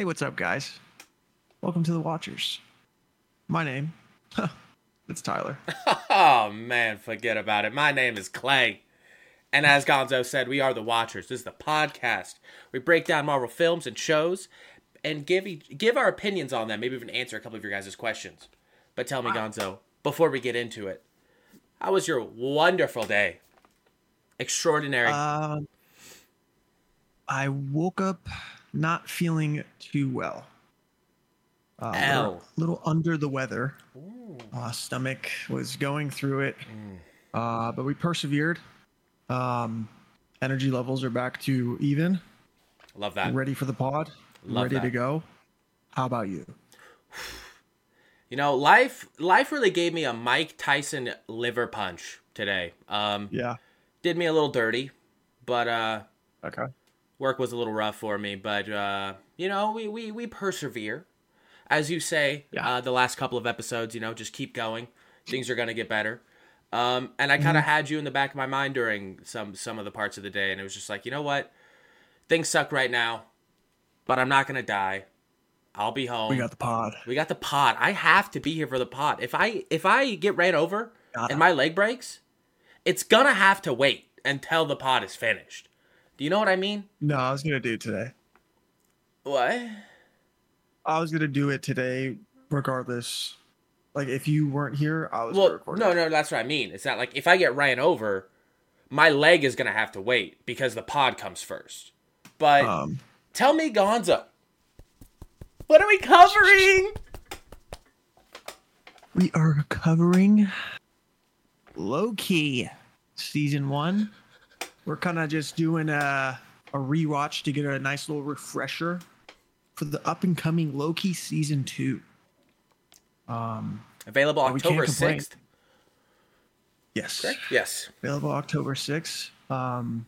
Hey, what's up, guys? Welcome to the Watchers. My name, it's Tyler. Oh man, forget about it. My name is Clay. And as Gonzo said, we are the Watchers. This is the podcast. We break down Marvel films and shows and give each, give our opinions on them, maybe even answer a couple of your guys' questions. But tell me, Gonzo, before we get into it, how was your wonderful day? Extraordinary. Um, I woke up not feeling too well. Uh, a Ow. little, little under the weather. Uh, stomach was going through it, uh, but we persevered. Um, energy levels are back to even. Love that. ready for the pod. Love ready to go. How about you? You know, life life really gave me a Mike Tyson liver punch today. Um, Yeah. did me a little dirty, but uh, Okay. Work was a little rough for me, but uh, you know, we, we we persevere. As you say, Yeah. uh, the last couple of episodes, you know, just keep going. Things are gonna get better. Um, and I kind of had you in the back of my mind during some some of the parts of the day, and it was just like, you know what, things suck right now, but I'm not gonna die. I'll be home. We got the pod. We got the pod. I have to be here for the pod. If I if I get ran over and my leg breaks, it's gonna have to wait until the pod is finished. Do you know what I mean? No, I was gonna do it today. What? I was gonna do it today, regardless. Like if you weren't here, I was Well, no, no, that's what I mean. It's not like if I get ran over, my leg is gonna have to wait because the pod comes first. But Um, tell me, Gonzo, what are we covering? we are covering Loki season one. We're kind of just doing a a rewatch to get a nice little refresher for the up and coming Loki season two. Um, Available October sixth. yes. Correct? Yes. available October 6th. Um,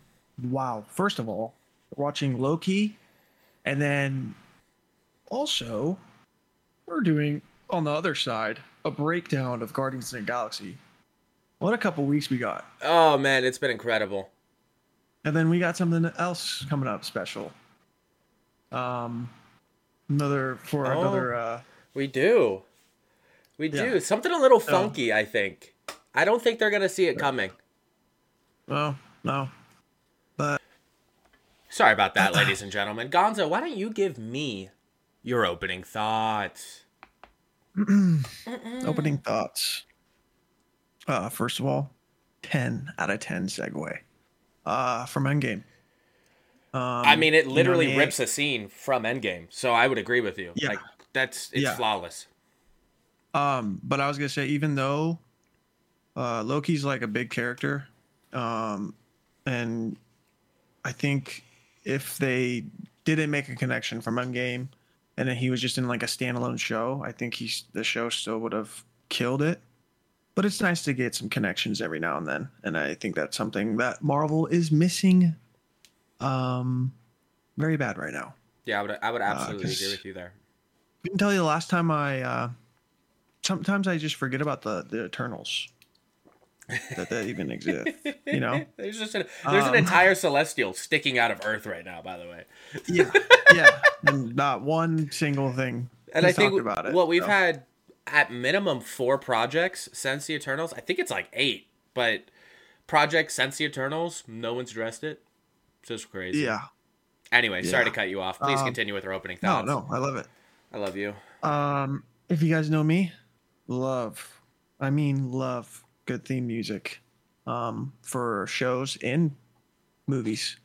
wow. First of all, watching Loki, and then also we're doing on the other side a breakdown of Guardians of the Galaxy. What a couple weeks we got, Oh man, it's been incredible. And then we got something else coming up special. Um, another for Oh. another. Uh, We do. We Yeah. do. Something a little funky, I think. I don't think they're going to see it coming. well, no, but Sorry about that, ladies and gentlemen. Gonzo, why don't you give me your opening thoughts? opening thoughts. Uh, first of all, 10 out of 10 segue. Uh, from Endgame. Um, I mean, it literally you know, rips a scene from Endgame, so I would agree with you. Yeah. Like that's it's Yeah. flawless. Um, but I was gonna say, even though uh, Loki's like a big character, um, and I think if they didn't make a connection from Endgame, and then he was just in like a standalone show, I think he's the show still would have killed it. But it's nice to get some connections every now and then, and I think that's something that Marvel is missing, um, very bad right now. Yeah, I would I would absolutely 'cause- agree with you there. I can tell you the last time I uh sometimes I just forget about the the Eternals. that that even exist. You know? there's just an, there's an Um, entire celestial sticking out of Earth right now, by the way. Yeah. Yeah. And not one single thing. And I think about it. what we've so. had at minimum four projects since the Eternals. I think it's like eight, but projects since the Eternals, no one's addressed it. So it's just crazy. Yeah. Anyway, sorry to cut you off. Please Um, continue with our opening No, no, I love it. I love you. Um if you guys know me, love I mean love good theme music um for shows and movies.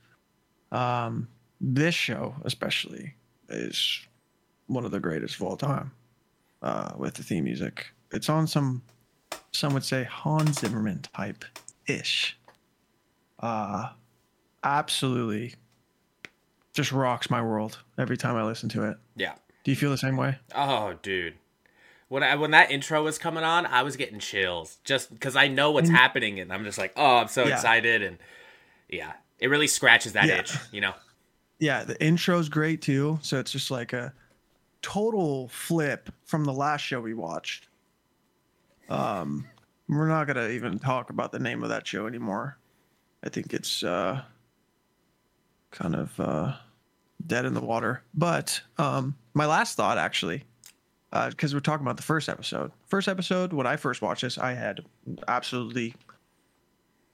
Um this show especially is one of the greatest of all time. Uh with the theme music. It's on some some would say Hans Zimmerman type ish. Uh absolutely just rocks my world every time I listen to it. Yeah. Do you feel the same way? Oh, dude. When I, when that intro was coming on, I was getting chills just because I know what's happening, and I'm just like, oh, I'm so Yeah. excited, and yeah, it really scratches that Yeah. itch, you know. Yeah, the intro's great too. So it's just like a total flip from the last show we watched. Um, we're not gonna even talk about the name of that show anymore. I think it's uh, kind of uh, dead in the water. But um, my last thought, actually, because we're talking about the first episode. First episode, when I first watched this, I had absolutely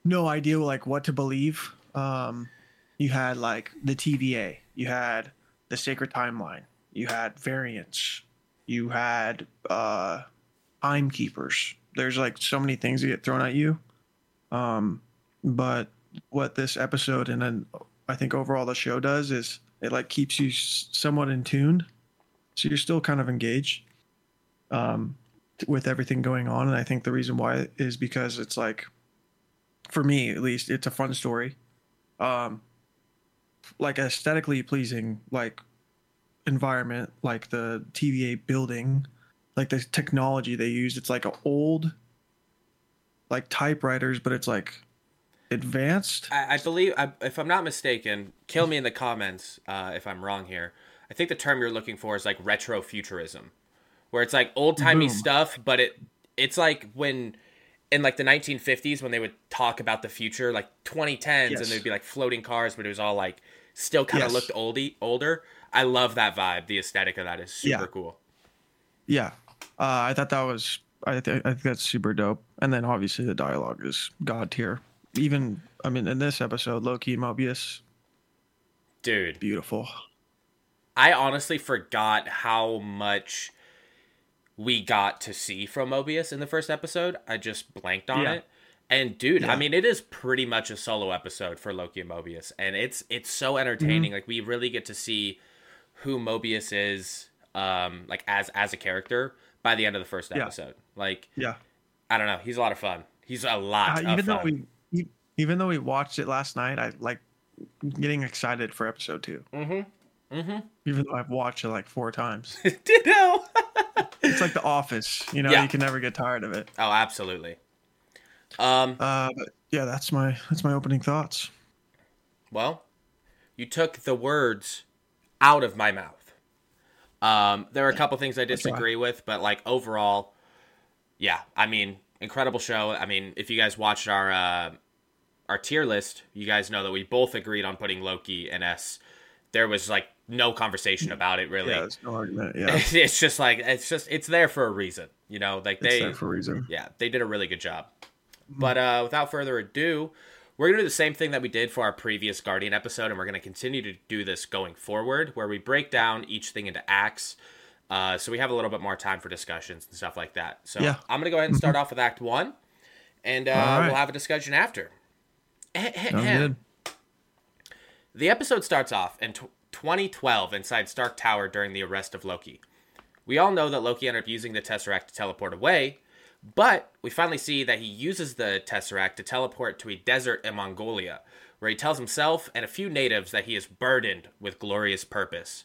no idea like what to believe. Um, you had like the TVA, you had the sacred timeline, you had variants, you had uh, timekeepers. There's like so many things that get thrown at you. Um, but what this episode and then I think overall the show does is it like keeps you somewhat in tune, so you're still kind of engaged um, with everything going on. And I think the reason why is because it's like, for me at least, it's a fun story, um, like aesthetically pleasing, like environment, like the TVA building, like the technology they use. It's like an old, like typewriters, but it's like advanced. I, I believe, I, if I'm not mistaken, kill me in the comments uh, if I'm wrong here. I think the term you're looking for is like retro futurism, where it's like old timey stuff, but it it's like when in like the 1950s when they would talk about the future, like 2010s, yes. and they'd be like floating cars, but it was all like still kind of yes. looked oldie older. I love that vibe. The aesthetic of that is super yeah. cool. Yeah, uh, I thought that was. I, th- I think that's super dope. And then obviously the dialogue is god tier even I mean in this episode, Loki and Mobius, dude, beautiful. I honestly forgot how much we got to see from Mobius in the first episode. I just blanked on yeah. it. And dude, yeah. I mean, it is pretty much a solo episode for Loki and Mobius, and it's it's so entertaining. Mm-hmm. Like we really get to see who Mobius is, um, like as as a character by the end of the first episode. Yeah. Like, yeah, I don't know, he's a lot of fun. He's a lot. Uh, even though we even though we watched it last night, I like getting excited for episode two. Mm-hmm. Mm-hmm. Even though I've watched it like four times. Ditto. it's like The Office. You know, yeah. you can never get tired of it. Oh, absolutely. Um. Uh, yeah, that's my that's my opening thoughts. Well, you took the words out of my mouth. Um, there are a couple things I disagree with, but like overall, yeah, I mean, incredible show. I mean, if you guys watched our uh, our tier list, you guys know that we both agreed on putting Loki and S. There was like no conversation about it really. Yeah, no argument. Yeah, it's just like it's just it's there for a reason. You know, like they it's there for a reason. Yeah, they did a really good job. But uh, without further ado, we're gonna do the same thing that we did for our previous Guardian episode, and we're gonna continue to do this going forward, where we break down each thing into acts. Uh, so we have a little bit more time for discussions and stuff like that. So yeah. I'm gonna go ahead and start off with Act One, and uh, right. we'll have a discussion after. The episode starts off in t- 2012 inside Stark Tower during the arrest of Loki. We all know that Loki ended up using the Tesseract to teleport away, but we finally see that he uses the Tesseract to teleport to a desert in Mongolia, where he tells himself and a few natives that he is burdened with glorious purpose.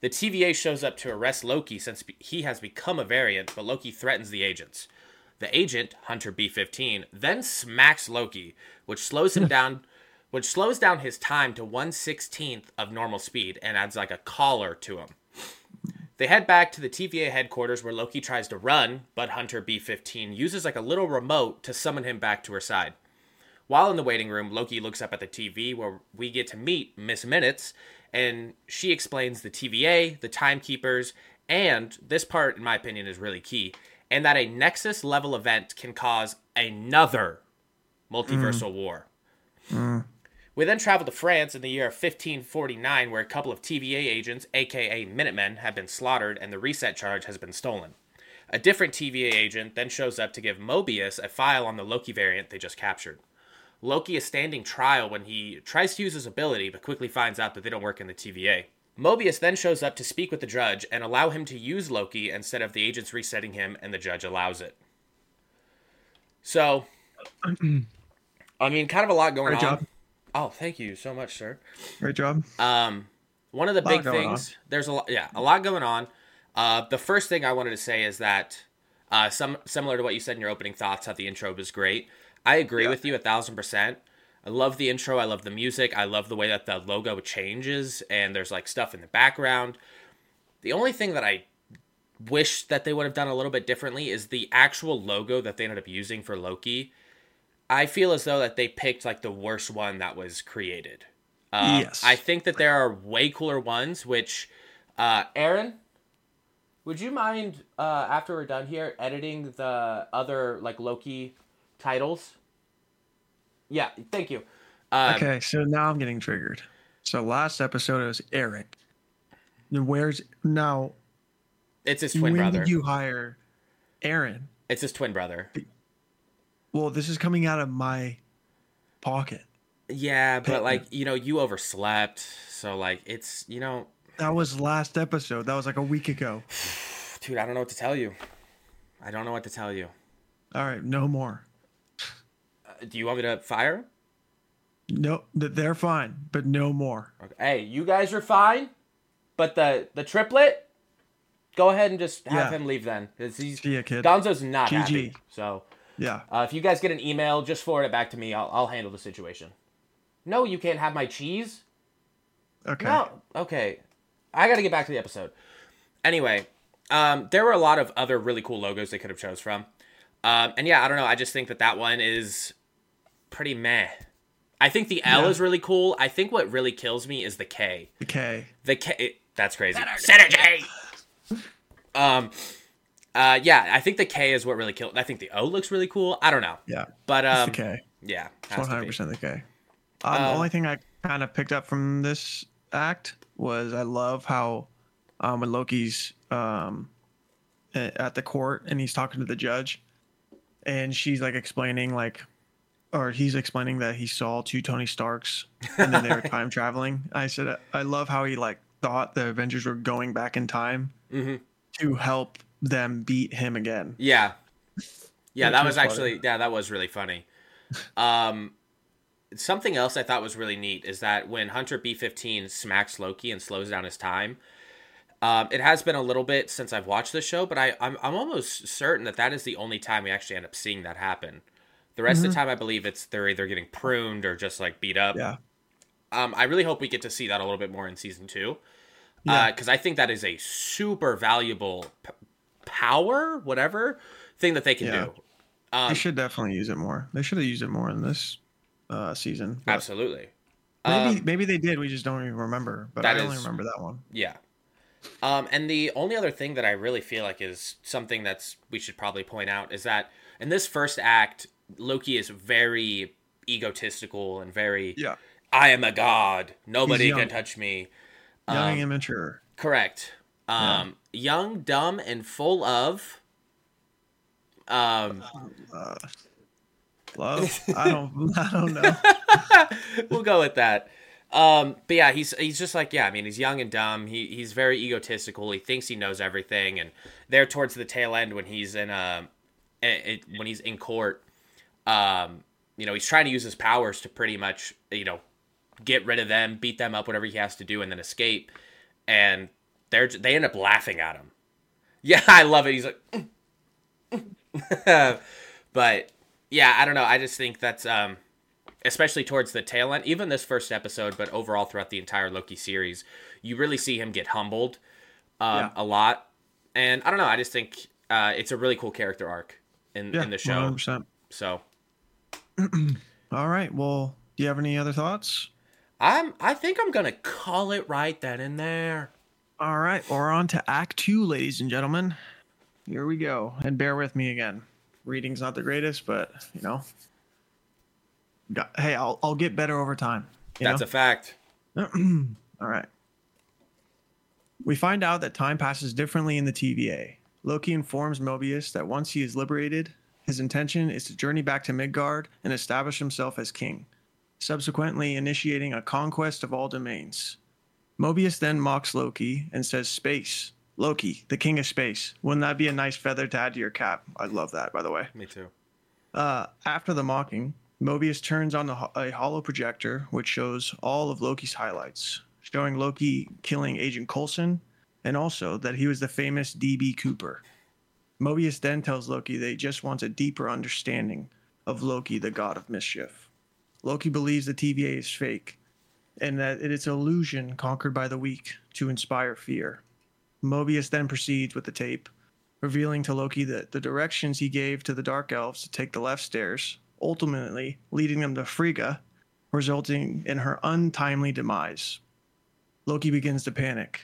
The TVA shows up to arrest Loki since he has become a variant, but Loki threatens the agents. The agent, Hunter B15, then smacks Loki, which slows him down which slows down his time to 1/16th of normal speed and adds like a collar to him. They head back to the TVA headquarters where Loki tries to run, but Hunter B15 uses like a little remote to summon him back to her side. While in the waiting room, Loki looks up at the TV where we get to meet Miss Minutes, and she explains the TVA, the timekeepers, and this part, in my opinion, is really key and that a Nexus level event can cause another multiversal mm. war. Mm. We then travel to France in the year of 1549, where a couple of TVA agents, aka Minutemen, have been slaughtered and the reset charge has been stolen. A different TVA agent then shows up to give Mobius a file on the Loki variant they just captured. Loki is standing trial when he tries to use his ability, but quickly finds out that they don't work in the TVA. Mobius then shows up to speak with the judge and allow him to use Loki instead of the agents resetting him, and the judge allows it. So, I mean, kind of a lot going on. Oh, thank you so much, sir. Great job. Um, one of the big things. On. There's a lot. Yeah, a lot going on. Uh, the first thing I wanted to say is that, uh, some similar to what you said in your opening thoughts, how the intro was great. I agree yeah. with you a thousand percent. I love the intro. I love the music. I love the way that the logo changes and there's like stuff in the background. The only thing that I wish that they would have done a little bit differently is the actual logo that they ended up using for Loki. I feel as though that they picked like the worst one that was created. Um, Yes. I think that there are way cooler ones. Which, uh, Aaron, would you mind uh, after we're done here editing the other like Loki titles? Yeah, thank you. Um, Okay, so now I'm getting triggered. So last episode it was Eric. Where's now? It's his twin when brother. did you hire Aaron? It's his twin brother. Well, this is coming out of my pocket. Yeah, but like you know, you overslept, so like it's you know, That was last episode. That was like a week ago. dude, I don't know what to tell you. I don't know what to tell you. All right, no more. Uh, do you want me to fire? No, they're fine, but no more. Okay. Hey, you guys are fine, but the the triplet, go ahead and just have Yeah. him leave then, because he's See ya, kid. Gonzo's not GG. happy. So Yeah. uh, if you guys get an email, just forward it back to me. I'll I'll handle the situation. No, you can't have my cheese. Okay. No, okay. I got to get back to the episode. Anyway, um, there were a lot of other really cool logos they could have chose from, um, and yeah, I don't know. I just think that that one is pretty meh. I think the L Yeah. is really cool. I think what really kills me is the K. The K. The K. It, that's crazy. Synergy. um. Uh. Yeah. I think the K is what really killed. I think the O looks really cool. I don't know, Yeah. but It's um. the K. Yeah. It's one hundred percent the K. Um, Uh, the only thing I kind of picked up from this act was I love how um, when Loki's um, at the court and he's talking to the judge, and she's like explaining like, or he's explaining that he saw two Tony Starks and then they were time traveling. I said I love how he like thought the Avengers were going back in time Mhm. to help them beat him again. Yeah. Yeah, that was was funny. actually yeah, that was really funny. Um something else I thought was really neat is that when Hunter B15 smacks Loki and slows down his time, um, it has been a little bit since I've watched the show, but I, I'm, I'm almost certain that that is the only time we actually end up seeing that happen. The rest of the time, I believe it's they're either getting pruned or just like beat up. Yeah. Um, I really hope we get to see that a little bit more in season two, Yeah. because I think that is a super valuable p- power, whatever thing that they can Yeah. do. Um, they should definitely use it more. They should have used it more in this uh, season. absolutely. Maybe Um, maybe they did. We just don't even remember. But I only is- remember that one. Yeah. Um, and the only other thing that I really feel like is something that's we should probably point out is that in this first act, Loki is very egotistical and very Yeah. I am a god. Nobody can touch me. Young Um, immature. Correct. Um, young, dumb, and full of um Uh, love. I don't. I don't know. we'll go with that. Um, but yeah, he's he's just like yeah. I mean, he's young and dumb. He he's very egotistical. He thinks he knows everything. And there towards the tail end, when he's in a, it, when he's in court, um, you know, he's trying to use his powers to pretty much you know get rid of them, beat them up, whatever he has to do, and then escape. And they're they end up laughing at him. Yeah, I love it. He's like, but yeah, I don't know. I just think that's um especially towards the tail end, even this first episode, but overall throughout the entire Loki series, you really see him get humbled um, Yeah. a lot. And I don't know, I just think uh, it's a really cool character arc in, Yeah. in the show. 100%. So All right. Well, do you have any other thoughts? I'm I think I'm gonna call it right then and there. All right. We're on to Act Two, ladies and gentlemen. Here we go. And bear with me again. Reading's not the greatest, but you know. Hey, I'll I'll get better over time. That's know? a fact. All right. We find out that time passes differently in the TVA. Loki informs Mobius that once he is liberated, his intention is to journey back to Midgard and establish himself as king, subsequently initiating a conquest of all domains. Mobius then mocks Loki and says, Space. Loki, the king of space. Wouldn't that be a nice feather to add to your cap? I'd love that, by the way. Me too. Uh, after the mocking, Mobius turns on the, ho- a hollow projector, which shows all of Loki's highlights, showing Loki killing Agent Coulson, and also that he was the famous DB Cooper. Mobius then tells Loki that he just wants a deeper understanding of Loki, the god of mischief. Loki believes the TVA is fake, and that it is illusion conquered by the weak to inspire fear. Mobius then proceeds with the tape, revealing to Loki that the directions he gave to the Dark Elves to take the left stairs, ultimately leading them to Frigga, resulting in her untimely demise. Loki begins to panic.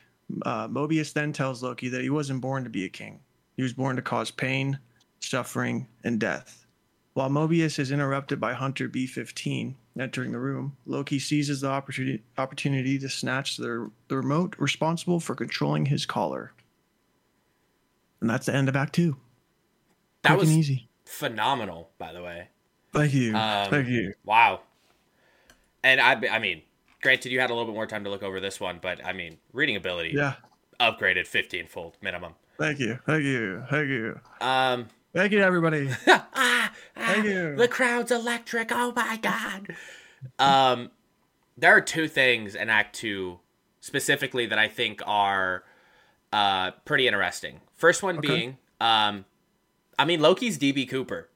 Uh, Mobius then tells Loki that he wasn't born to be a king. He was born to cause pain, suffering, and death. While Mobius is interrupted by Hunter B 15 entering the room, Loki seizes the opportunity, opportunity to snatch the, the remote responsible for controlling his collar. And that's the end of Act Two. That Quick was easy. phenomenal, by the way. Thank you. Um, Thank you. Wow. And I, I mean, granted, you had a little bit more time to look over this one, but I mean, reading ability Yeah. upgraded 15 fold minimum. Thank you. Thank you. Thank you. Um, Thank you, everybody. ah, ah, Thank you. The crowd's electric. Oh my god. um, there are two things in Act Two specifically that I think are uh pretty interesting. First one Okay. being, um, I mean Loki's DB Cooper.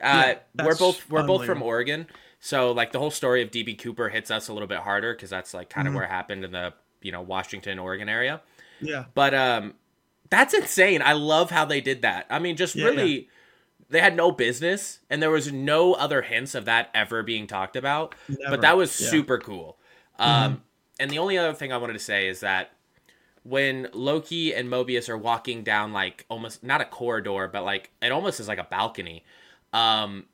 Uh, Yeah, we're both we're both from. Oregon, so like the whole story of DB Cooper hits us a little bit harder because that's like kind of Mhm. where it happened in the you know Washington Oregon area. Yeah. But um that's insane. I love how they did that. I mean, just Yeah, really they had no business and there was no other hints of that ever being talked about. Never. But that was Yeah. super cool. Um and the only other thing I wanted to say is that when Loki and Mobius are walking down like almost not a corridor, but like it almost is like a balcony. Um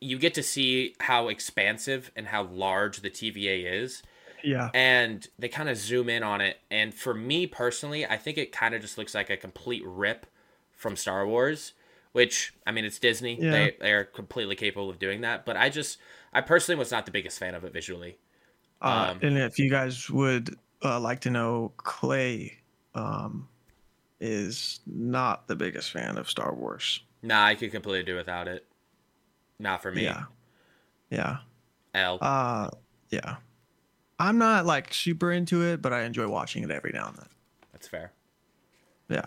you get to see how expansive and how large the TVA is Yeah. and they kind of zoom in on it and for me personally i think it kind of just looks like a complete rip from star wars which i mean it's disney Yeah. they they're completely capable of doing that but i just i personally was not the biggest fan of it visually Uh, Um, and if you guys would uh, like to know, Clay um, is not the biggest fan of Star Wars. nah i could completely do without it not for me Yeah. Yeah. l Uh, yeah. I'm not like super into it, but I enjoy watching it every now and then. that's fair Yeah.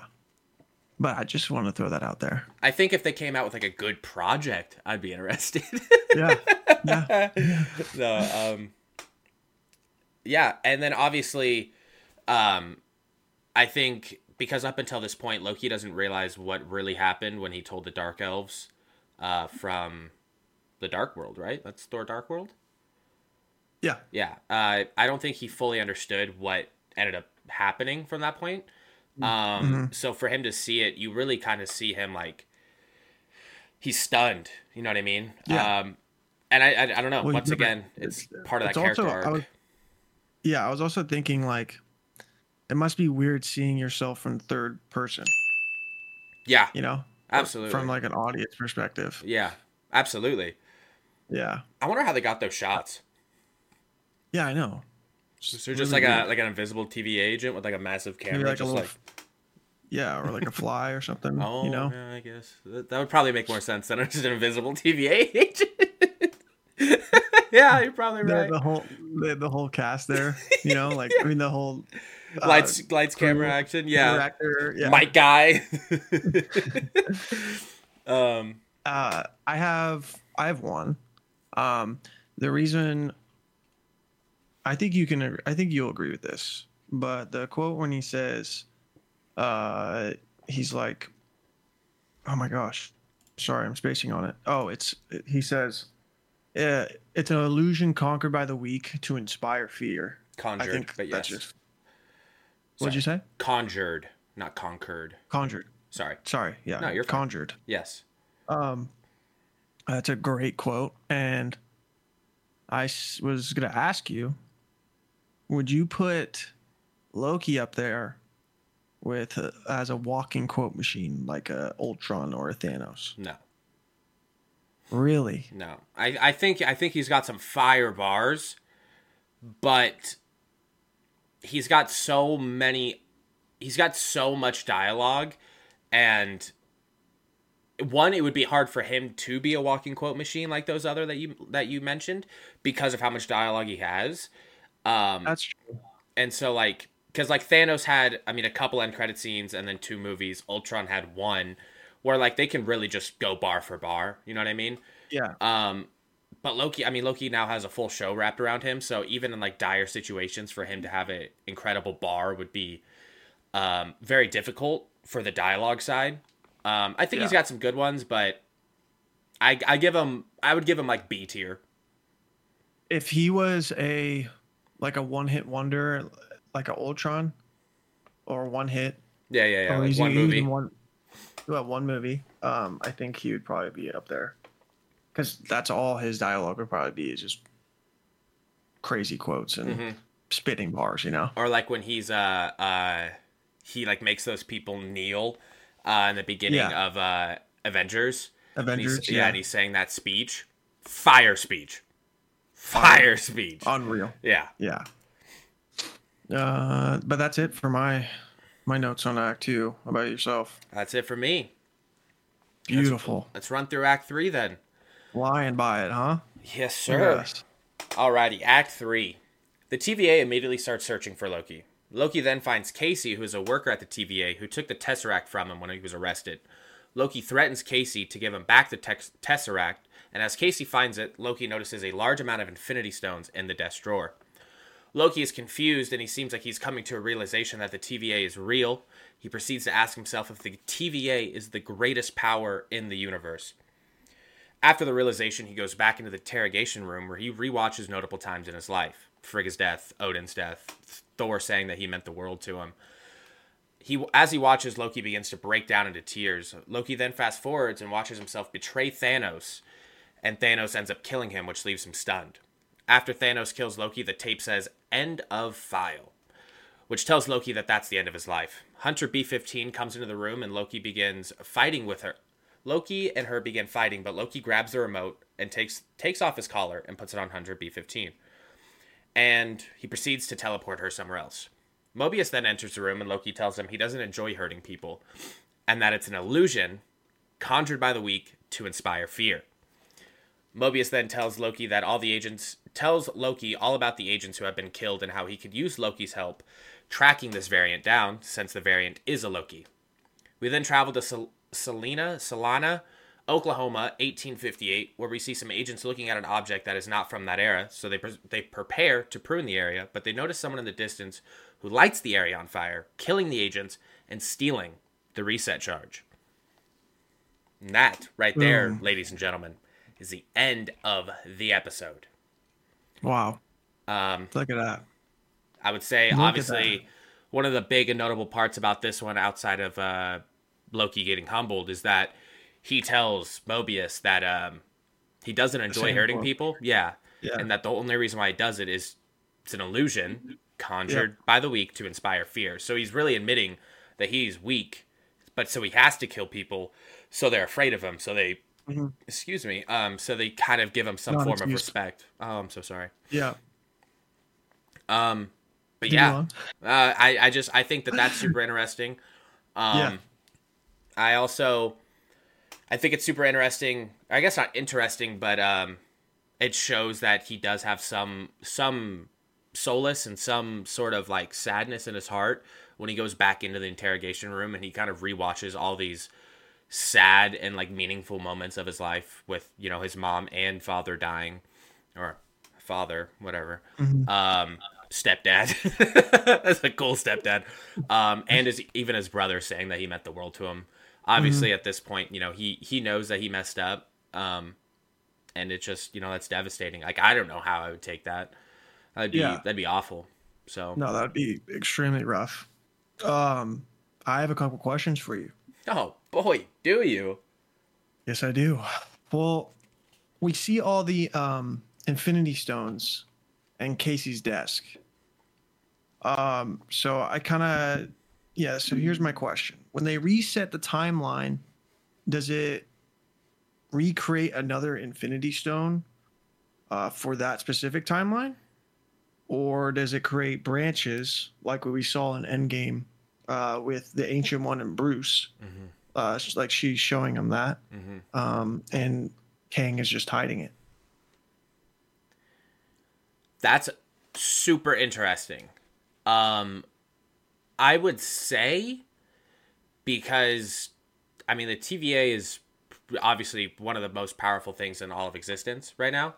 But I just want to throw that out there. i think if they came out with like a good project i'd be interested Yeah. Yeah. no, um, yeah, and then obviously, um, I think because up until this point, Loki doesn't realize what really happened when he told the Dark Elves uh, from the Dark World, right? That's Thor Dark World. Yeah. Yeah, uh, I don't think he fully understood what ended up happening from that point. Um, So for him to see it, you really kind of see him like he's stunned. You know what I mean? Yeah. Um, and I, I, I don't know. Well, Once yeah, again, it's part of that character also- arc. I was- yeah, I was also thinking like it must be weird seeing yourself from third person, yeah, you know? absolutely. From like an audience perspective. yeah, absolutely. Yeah. I wonder how they got those shots. Yeah, I know. So they're just like a like an invisible TV agent with like a massive camera, like a just little, like yeah, or like a fly or something. oh, you know, yeah, I guess that, that would probably make more sense than just an invisible TV agent. yeah, you're probably the, right. the whole the, the whole cast there. You know, like I mean the whole uh, lights, lights, camera, crew, action. Yeah, director. Yeah. Mike guy. um, Uh, I have I have one. Um, the reason I think you can I think you'll agree with this, but the quote when he says, uh, he's like, oh my gosh, sorry, I'm spacing on it. Oh, it's he says, uh, it's an illusion conquered by the weak to inspire fear. conjured, I think but yes, just. What'd you say? conjured, not conquered. Conjured. Sorry. Sorry. Yeah. No, you're fine. conjured. Yes. Um, that's a great quote, and I was gonna ask you, would you put Loki up there with as a walking quote machine, like a Ultron or a Thanos? No. Really? No, I, I think I think he's got some fire bars, but he's got so many. He's got so much dialogue, and one, it would be hard for him to be a walking quote machine like those other that you that you mentioned because of how much dialogue he has. Um, That's true. and so like because like Thanos had, I mean, a couple end credit scenes and then two movies. Ultron had one, where like they can really just go bar for bar. You know what I mean? Yeah. Um, but Loki, I mean, Loki now has a full show wrapped around him, so even in like dire situations, for him to have an incredible bar would be um, very difficult for the dialogue side. Um, I think he's got some good ones, but I I give him I would give him like B tier. if he was a like a one hit wonder, like a Ultron, or one hit, Yeah, yeah, yeah. or Like he's one movie. one, well, one movie. Um, I think he would probably be up there, because that's all his dialogue would probably be is just crazy quotes and Mhm. spitting bars. You know. Or like when he's uh uh he like makes those people kneel uh in the beginning Yeah. of uh Avengers. And Avengers. yeah. Yeah. and he's saying that speech. Fire speech. Fire speech. Unreal. Yeah. Yeah. Uh, but that's it for my my notes on Act Two. How about yourself? That's it for me. Beautiful. Let's run through Act Three then. Lying by it, huh? Yes, sir. Yes. Alrighty, Act 3. The TVA immediately starts searching for Loki. Loki then finds Casey, who is a worker at the TVA, who took the Tesseract from him when he was arrested. Loki threatens Casey to give him back the tex- Tesseract, and as Casey finds it, Loki notices a large amount of Infinity Stones in the desk drawer. Loki is confused and he seems like he's coming to a realization that the TVA is real. He proceeds to ask himself if the TVA is the greatest power in the universe. After the realization, he goes back into the interrogation room where he rewatches notable times in his life Frigga's death, Odin's death, Thor saying that he meant the world to him. He, as he watches, Loki begins to break down into tears. Loki then fast forwards and watches himself betray Thanos, and Thanos ends up killing him, which leaves him stunned. After Thanos kills Loki, the tape says "End of file," which tells Loki that that's the end of his life. Hunter B15 comes into the room and Loki begins fighting with her. Loki and her begin fighting, but Loki grabs the remote and takes takes off his collar and puts it on Hunter B15. And he proceeds to teleport her somewhere else. Mobius then enters the room and Loki tells him he doesn't enjoy hurting people and that it's an illusion conjured by the weak to inspire fear. Mobius then tells Loki that all the agents tells Loki all about the agents who have been killed and how he could use Loki's help tracking this variant down since the variant is a Loki. We then travel to Sel- Selena, Solana, Oklahoma, 1858, where we see some agents looking at an object that is not from that era. So they pre- they prepare to prune the area, but they notice someone in the distance who lights the area on fire, killing the agents and stealing the reset charge. And that right there, Boom. ladies and gentlemen, is the end of the episode. Wow. Um, Look at that. I would say, Look obviously, one of the big and notable parts about this one, outside of uh, Loki getting humbled, is that he tells Mobius that um, he doesn't enjoy hurting people. Yeah. Yeah. And that the only reason why he does it is it's an illusion conjured by the weak to inspire fear. So he's really admitting that he's weak, but so he has to kill people, so they're afraid of him. So they, Mhm. excuse me, um, so they kind of give him some Not form of respect. Oh, I'm so sorry. Yeah. Um, but yeah, uh, I I just I think that that's super interesting. Um, Yeah. I also I think it's super interesting. I guess not interesting, but um, it shows that he does have some some solace and some sort of like sadness in his heart when he goes back into the interrogation room and he kind of rewatches all these sad and like meaningful moments of his life with you know his mom and father dying or father whatever Mhm. um stepdad. That's a cool stepdad. Um and his even his brother saying that he meant the world to him. Obviously at this point you know he he knows that he messed up um and it's just you know that's devastating. Like i don't know how i would take that that'd be Yeah. that'd be awful so No, that'd be extremely rough. Um, I have a couple questions for you. oh boy do you Yes, I do. Well, we see all the um, Infinity Stones and Casey's desk. Um, so I kind of, yeah. So here's my question: When they reset the timeline, does it recreate another Infinity Stone uh, for that specific timeline, or does it create branches like what we saw in Endgame uh, with the Ancient One and Bruce? mm-hmm. Uh, like she's showing him that Mm-hmm. um, and Kang is just hiding it. That's super interesting. Um, I would say because I mean the TVA is obviously one of the most powerful things in all of existence right now.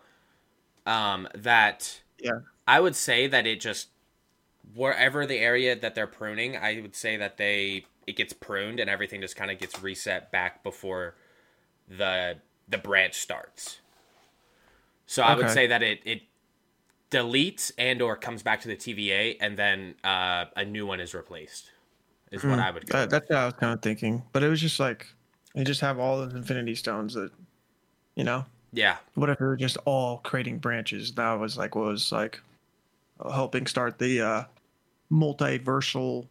Um, that Yeah. I would say that it just wherever the area that they're pruning, I would say that they it gets pruned and everything just kind of gets reset back before the the branch starts. So I would say that it it deletes and or comes back to the TVA, and then uh, a new one is replaced. Is what I would. Go Uh, that's what I was kind of thinking, but it was just like they just have all those Infinity Stones that, you know, Yeah, what if they were just all creating branches? That was like what was like helping start the uh, multiversal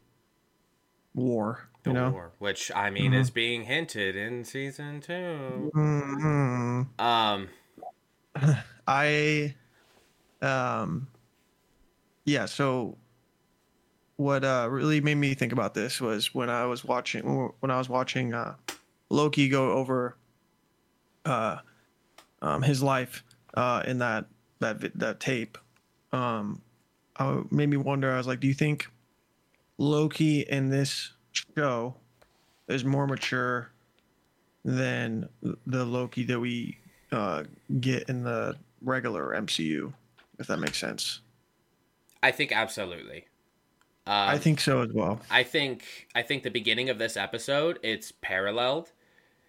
war. You know. war, which I mean Mhm. is being hinted in season two. Mhm. Um, I, um, yeah. So, what uh, really made me think about this was when I was watching when I was watching uh, Loki go over uh, um, his life uh, in that that that tape. Um, I, made me wonder. I was like, do you think Loki in this show is more mature than the Loki that we uh, get in the regular MCU, if that makes sense. I think absolutely. Um, I think so as well. I think I think the beginning of this episode it's paralleled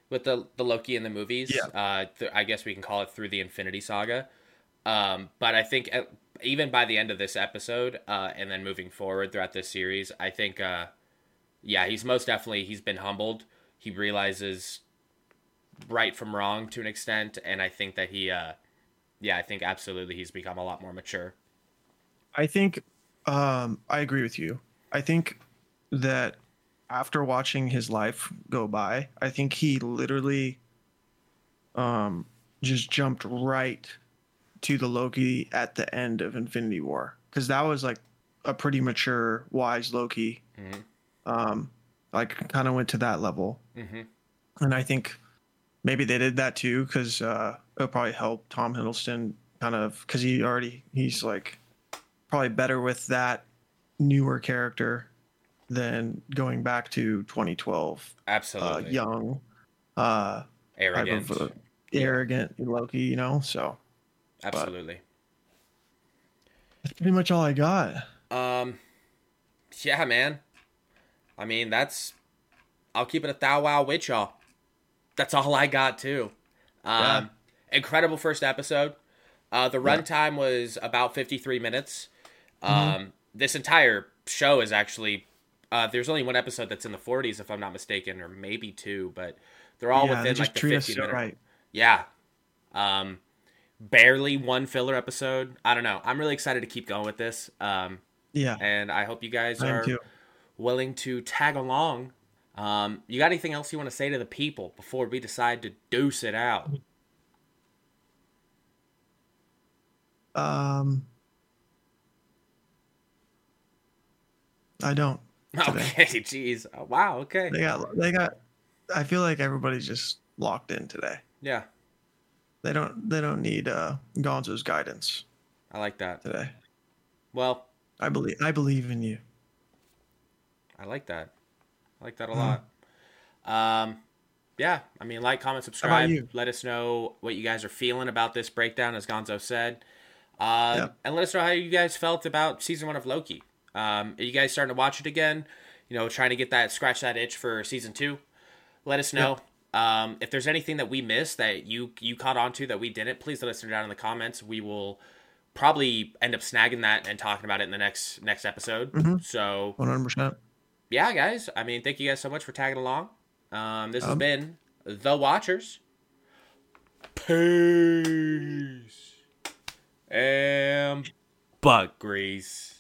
with the the Loki in the movies. Yeah. Uh, th- I guess we can call it through the Infinity Saga. Um, but I think uh, even by the end of this episode, uh, and then moving forward throughout this series, I think, uh, yeah, he's most definitely he's been humbled. He realizes right from wrong to an extent, and I think that he, uh, yeah, I think absolutely he's become a lot more mature. I think um, I agree with you. I think that after watching his life go by, I think he literally um, just jumped right to the Loki at the end of Infinity War because that was like a pretty mature, wise Loki. Mhm. Um, like kind of went to that level. hmm and I think maybe they did that too because uh, it'll probably help Tom Hiddleston kind of because he already he's like probably better with that newer character than going back to 2012 uh, Absolutely. young uh Arrogant. uh, arrogant Loki you know so absolutely. that's pretty much all I got Um, yeah, man. I mean, that's. I'll keep it a thou wow with y'all. That's all I got too. Um, incredible first episode. Uh, the runtime was about fifty three minutes. Um, this entire show is actually. Uh, there's only one episode that's in the 40s, if I'm not mistaken, or maybe two, but they're all yeah, they within just like the treat 50 so minute. right Yeah. Um, barely one filler episode. I don't know. I'm really excited to keep going with this. Um, yeah and I hope you guys I are willing to tag along. Um, you got anything else you want to say to the people before we decide to deuce it out? um I don't today. Okay, jeez. Oh, wow. Okay. they got they got I feel like everybody's just locked in today Yeah, They don't they don't need uh Gonzo's guidance I like that. today. Well, I believe I believe in you. I like that. I like that a Mhm. lot. Um, yeah. I mean, like, comment, subscribe. you? Let us know what you guys are feeling about this breakdown, as Gonzo said. Uh, Yep. And let us know how you guys felt about season one of Loki. Um, are you guys starting to watch it again? You know, trying to get that scratch that itch for season two. Let us know. Um, if there's anything that we missed that you you caught on to that we didn't, please let us know down in the comments. We will probably end up snagging that and talking about it in the next next episode. Mhm. So One hundred percent. yeah, guys. I mean, thank you guys so much for tagging along. Um, this has Um, been the Watchers. Peace and butt grease.